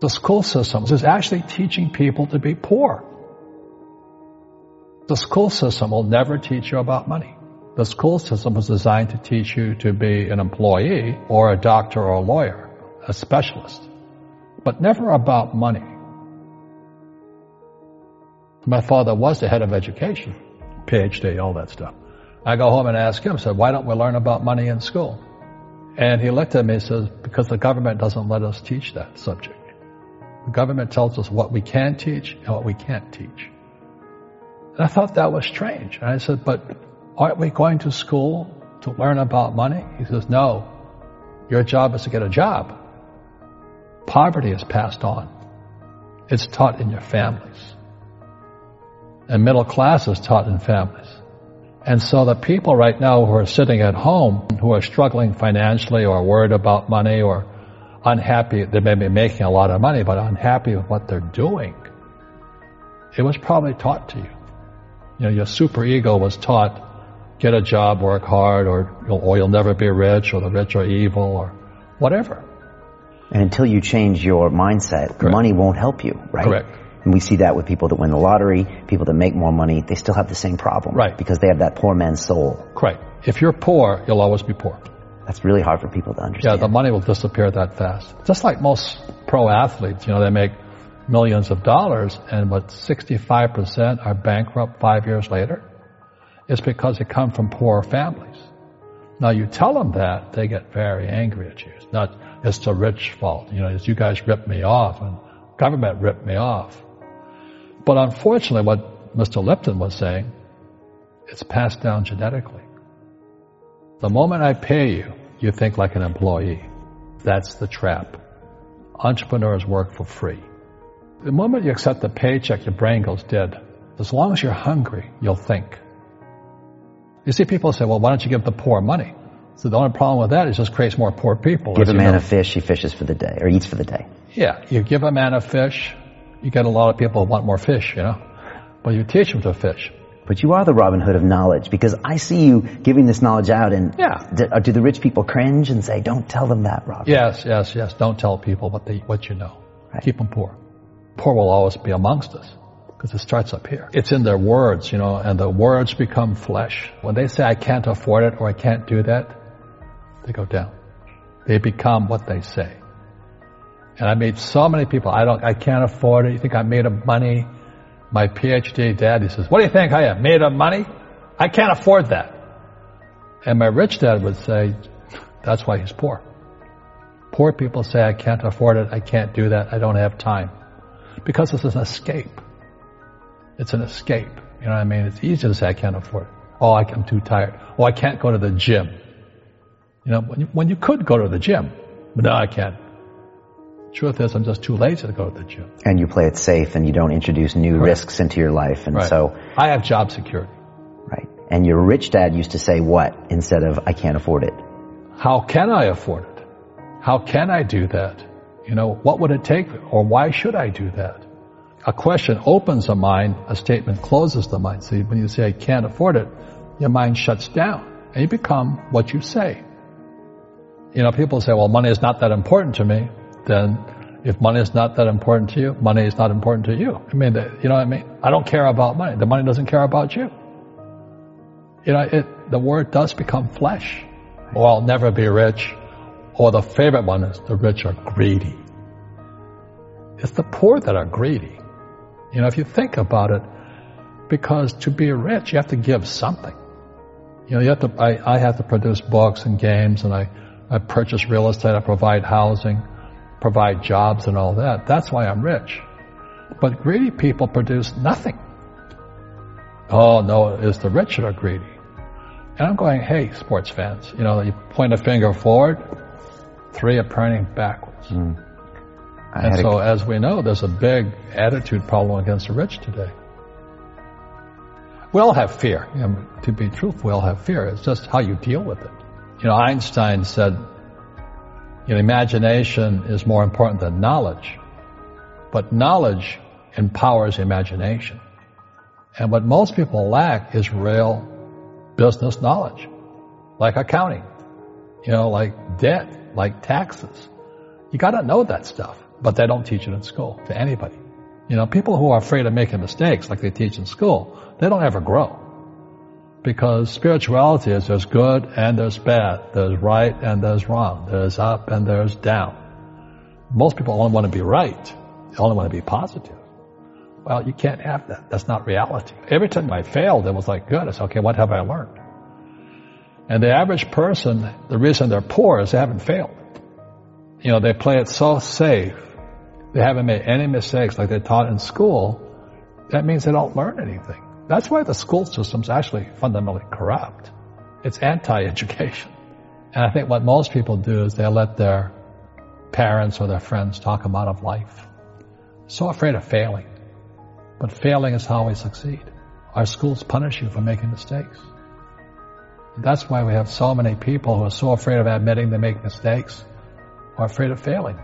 The school system is actually teaching people to be poor. The school system will never teach you about money. The school system was designed to teach you to be an employee or a doctor or a lawyer, a specialist, but never about money. My father was the head of education, PhD, all that stuff. I go home and ask him, I said, why don't we learn about money in school? And he looked at me and says, because the government doesn't let us teach that subject. The government tells us what we can teach and what we can't teach. And I thought that was strange. And I said, but aren't we going to school to learn about money? He says, no. Your job is to get a job. Poverty is passed on. It's taught in your families. And middle class is taught in families. And so the people right now who are sitting at home, who are struggling financially or worried about money or unhappy, they may be making a lot of money, but unhappy with what they're doing, it was probably taught to you. You know, your super ego was taught, get a job, work hard, or you'll, or you'll never be rich, or the rich are evil, or whatever. And until you change your mindset, Correct. money won't help you, right? Correct. And we see that with people that win the lottery, people that make more money, they still have the same problem. Right. Because they have that poor man's soul. Correct. If you're poor, you'll always be poor. That's really hard for people to understand. Yeah, the money will disappear that fast. Just like most pro athletes, you know, they make millions of dollars and what 65% are bankrupt five years later. It's because they come from poor families. Now you tell them that, they get very angry at you. It's not, it's the rich fault. You know, it's you guys ripped me off and government ripped me off. But unfortunately, what Mr. Lipton was saying, it's passed down genetically. The moment I pay you, you think like an employee. That's the trap. Entrepreneurs work for free. The moment you accept the paycheck, your brain goes dead. As long as you're hungry, you'll think. You see, people say, well, why don't you give the poor money? So the only problem with that is it just creates more poor people. Give a man know. a fish, he fishes for the day, or eats for the day. Yeah, you give a man a fish, you get a lot of people who want more fish, you know. But you teach them to fish. But you are the Robin Hood of knowledge because I see you giving this knowledge out and Yeah. do, uh, do the rich people cringe and say, don't tell them that, Robin? Yes, yes, yes. Don't tell people what they what you know. Right. Keep them poor. Poor will always be amongst us because it starts up here. It's in their words, you know, and the words become flesh. When they say I can't afford it or I can't do that, they go down. They become what they say. And I meet so many people. I don't. I can't afford it. You think I'm made of money? My PhD dad, he says, "What do you think I am? Made of money? I can't afford that." And my rich dad would say, "That's why he's poor." Poor people say, I can't afford it, I can't do that, I don't have time. Because it's an escape. It's an escape. You know what I mean? It's easy to say, I can't afford it. Oh, I'm too tired. Oh, I can't go to the gym. You know, when you, when you could go to the gym, but no, I can't. Truth is, I'm just too lazy to go to the gym. And you play it safe and you don't introduce new Correct. risks into your life. And Right. so, I have job security. right. And your rich dad used to say what instead of, I can't afford it? How can I afford it? How can I do that? You know, what would it take or why should I do that? A question opens a mind, a statement closes the mind. See, when you say I can't afford it, your mind shuts down and you become what you say. You know, people say, well, money is not that important to me. Then if money is not that important to you, money is not important to you. I mean, you know what I mean? I don't care about money. The money doesn't care about you. You know, it, the word does become flesh. Or I'll never be rich. Or the favorite one is the rich are greedy. It's the poor that are greedy. You know, if you think about it, because to be rich, you have to give something. You know, you have to, I, I have to produce books and games and I, I purchase real estate, I provide housing, provide jobs and all that. That's why I'm rich. But greedy people produce nothing. Oh no, it's the rich that are greedy. And I'm going, hey, sports fans, you know, you point a finger forward, three are pointing backwards. Hmm. I And had a- so, as we know, there's a big attitude problem against the rich today. We all have fear. You know, to be truthful, we all have fear. It's just how you deal with it. You know, Einstein said, you know, imagination is more important than knowledge, but knowledge empowers imagination. And what most people lack is real business knowledge, like accounting, you know, like debt, like taxes. You got to know that stuff. but they don't teach it in school to anybody. You know, people who are afraid of making mistakes like they teach in school, they don't ever grow. Because spirituality is there's good and there's bad, there's right and there's wrong, there's up and there's down. Most people only want to be right. They only want to be positive. Well, you can't have that. That's not reality. Every time I failed, it was like, good. I said, okay, what have I learned? And the average person, the reason they're poor is they haven't failed. You know, they play it so safe. They haven't made any mistakes like they taught in school. That means they don't learn anything. That's why the school system's actually fundamentally corrupt. It's anti-education. And I think what most people do is they let their parents or their friends talk them out of life. So afraid of failing. But failing is how we succeed. Our schools punish you for making mistakes. That's why we have so many people who are so afraid of admitting they make mistakes or afraid of failing.